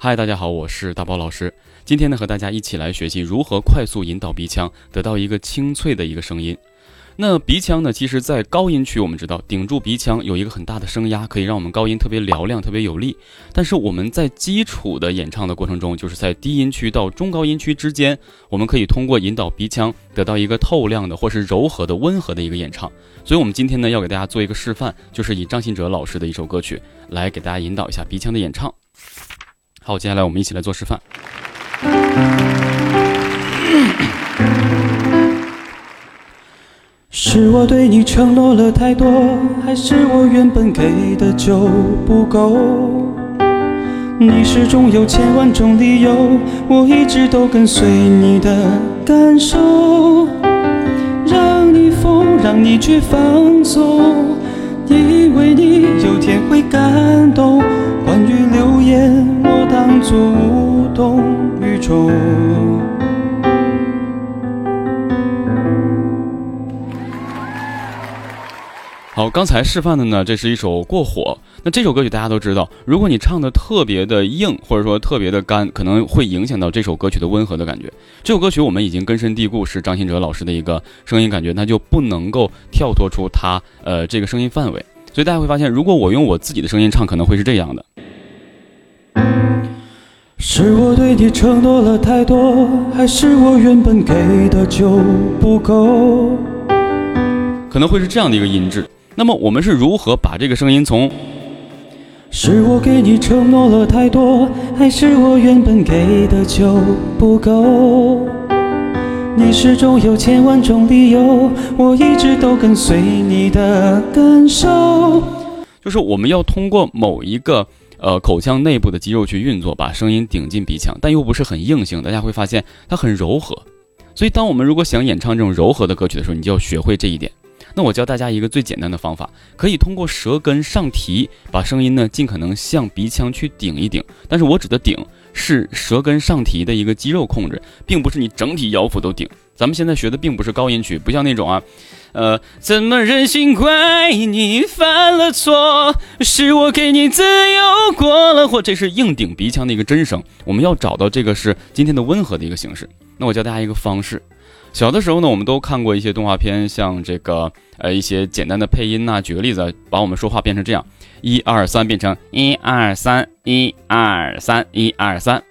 嗨，大家好，我是大宝老师。今天呢，和大家一起来学习如何快速引导鼻腔，得到一个清脆的一个声音。那鼻腔呢，其实，在高音区，我们知道顶住鼻腔有一个很大的声压，可以让我们高音特别嘹亮、特别有力。但是我们在基础的演唱的过程中，就是在低音区到中高音区之间，我们可以通过引导鼻腔，得到一个透亮的或是柔和的、温和的一个演唱。所以，我们今天呢，要给大家做一个示范，就是以张信哲老师的一首歌曲来给大家引导一下鼻腔的演唱。好，接下来我们一起来做示范。是我对你承诺了太多，还是我原本给的就不够？你始终有千万种理由，我一直都跟随你的感受，让你疯，让你去放纵，以为你有天会感动。关于流言，我当作无动于衷。好，刚才示范的呢，这是一首《过火》。那这首歌曲大家都知道，如果你唱的特别的硬，或者说特别的干，可能会影响到这首歌曲的温和的感觉。这首歌曲我们已经根深蒂固，是张信哲老师的一个声音感觉，那就不能够跳脱出他呃这个声音范围。所以大家会发现，如果我用我自己的声音唱，可能会是这样的。是我对你承诺了太多，还是我原本给的就不够？可能会是这样的一个音质。那么我们是如何把这个声音从？是我给你承诺了太多，还是我原本给的就不够？你始终有千万种理由，我一直都跟随你的感受。就是我们要通过某一个呃口腔内部的肌肉去运作，把声音顶进鼻腔，但又不是很硬性。大家会发现它很柔和。所以当我们如果想演唱这种柔和的歌曲的时候，你就要学会这一点。那我教大家一个最简单的方法，可以通过舌根上提，把声音呢尽可能向鼻腔去顶一顶。但是我指的顶是舌根上提的一个肌肉控制，并不是你整体咬腹都顶。咱们现在学的并不是高音区，不像那种啊，呃，怎么忍心怪你犯了错，是我给你自由过了火，这是硬顶鼻腔的一个真声。我们要找到这个是今天的温和的一个形式。那我教大家一个方式。小的时候呢，我们都看过一些动画片，像这个呃一些简单的配音呐。举个例子，把我们说话变成这样：一二三，变成一二三，一二三，一二三。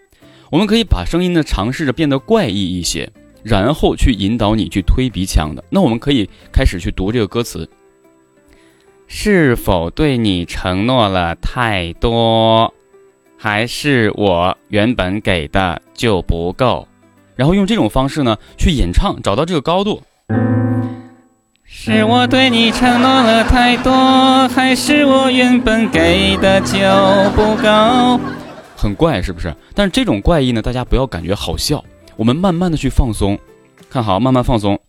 我们可以把声音呢尝试着变得怪异一些，然后去引导你去推鼻腔的。那我们可以开始去读这个歌词：是否对你承诺了太多，还是我原本给的就不够？然后用这种方式呢去演唱，找到这个高度。是我对你承诺了太多，还是我原本给的就不够？很怪是不是？但是这种怪异呢，大家不要感觉好笑，我们慢慢的去放松，看好，慢慢放松。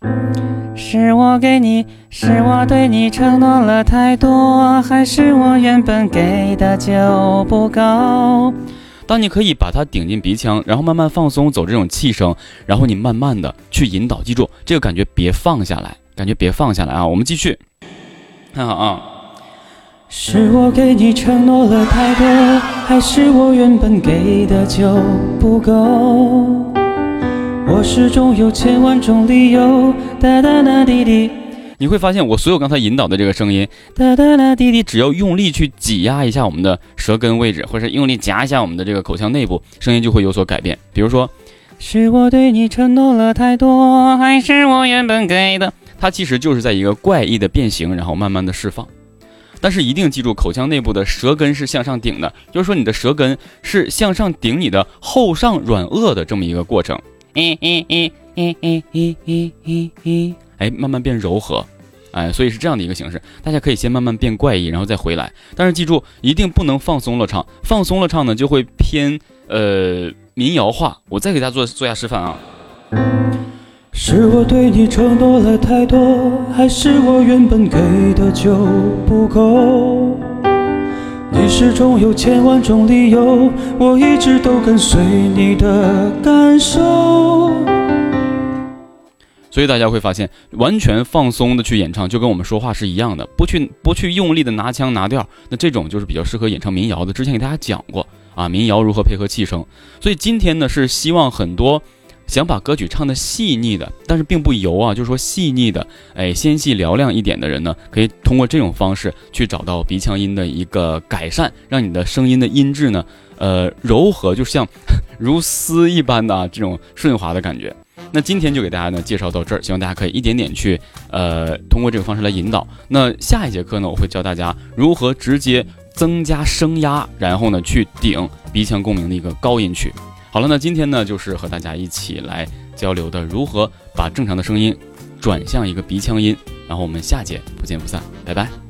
是我给你，是我对你承诺了太多，还是我原本给的就不够？当你可以把它顶进鼻腔，然后慢慢放松，走这种气声，然后你慢慢的去引导，记住这个感觉别放下来，感觉别放下来啊！我们继续，看好啊。是我给你承诺了太多，还是我原本给的就不够？我始终有千万种理由，哒哒哒滴滴。你会发现，我所有刚才引导的这个声音，哒哒哒滴滴，只要用力去挤压一下我们的舌根位置，或者用力夹一下我们的这个口腔内部，声音就会有所改变。比如说，是我对你承诺了太多，还是我原本给的？它其实就是在一个怪异的变形，然后慢慢的释放。但是一定记住，口腔内部的舌根是向上顶的，就是说你的舌根是向上顶你的后上软腭的这么一个过程。哎，慢慢变柔和，哎，所以是这样的一个形式。大家可以先慢慢变怪异，然后再回来。但是记住，一定不能放松了唱，放松了唱呢，就会偏呃民谣化。我再给大家做做下示范啊。是我对你承诺了太多，还是我原本给的就不够？你始终有千万种理由，我一直都跟随你的感受。所以大家会发现，完全放松的去演唱，就跟我们说话是一样的，不去不去用力的拿腔拿调，那这种就是比较适合演唱民谣的。之前给大家讲过啊，民谣如何配合气声。所以今天呢，是希望很多想把歌曲唱的细腻的，但是并不油啊，就是说细腻的，哎，纤细嘹亮一点的人呢，可以通过这种方式去找到鼻腔音的一个改善，让你的声音的音质呢，呃，柔和，就像 如丝一般的啊，这种顺滑的感觉。那今天就给大家呢介绍到这儿，希望大家可以一点点去，呃，通过这个方式来引导。那下一节课呢，我会教大家如何直接增加声压，然后呢去顶鼻腔共鸣的一个高音区。好了，那今天呢就是和大家一起来交流的如何把正常的声音转向一个鼻腔音，然后我们下节不见不散，拜拜。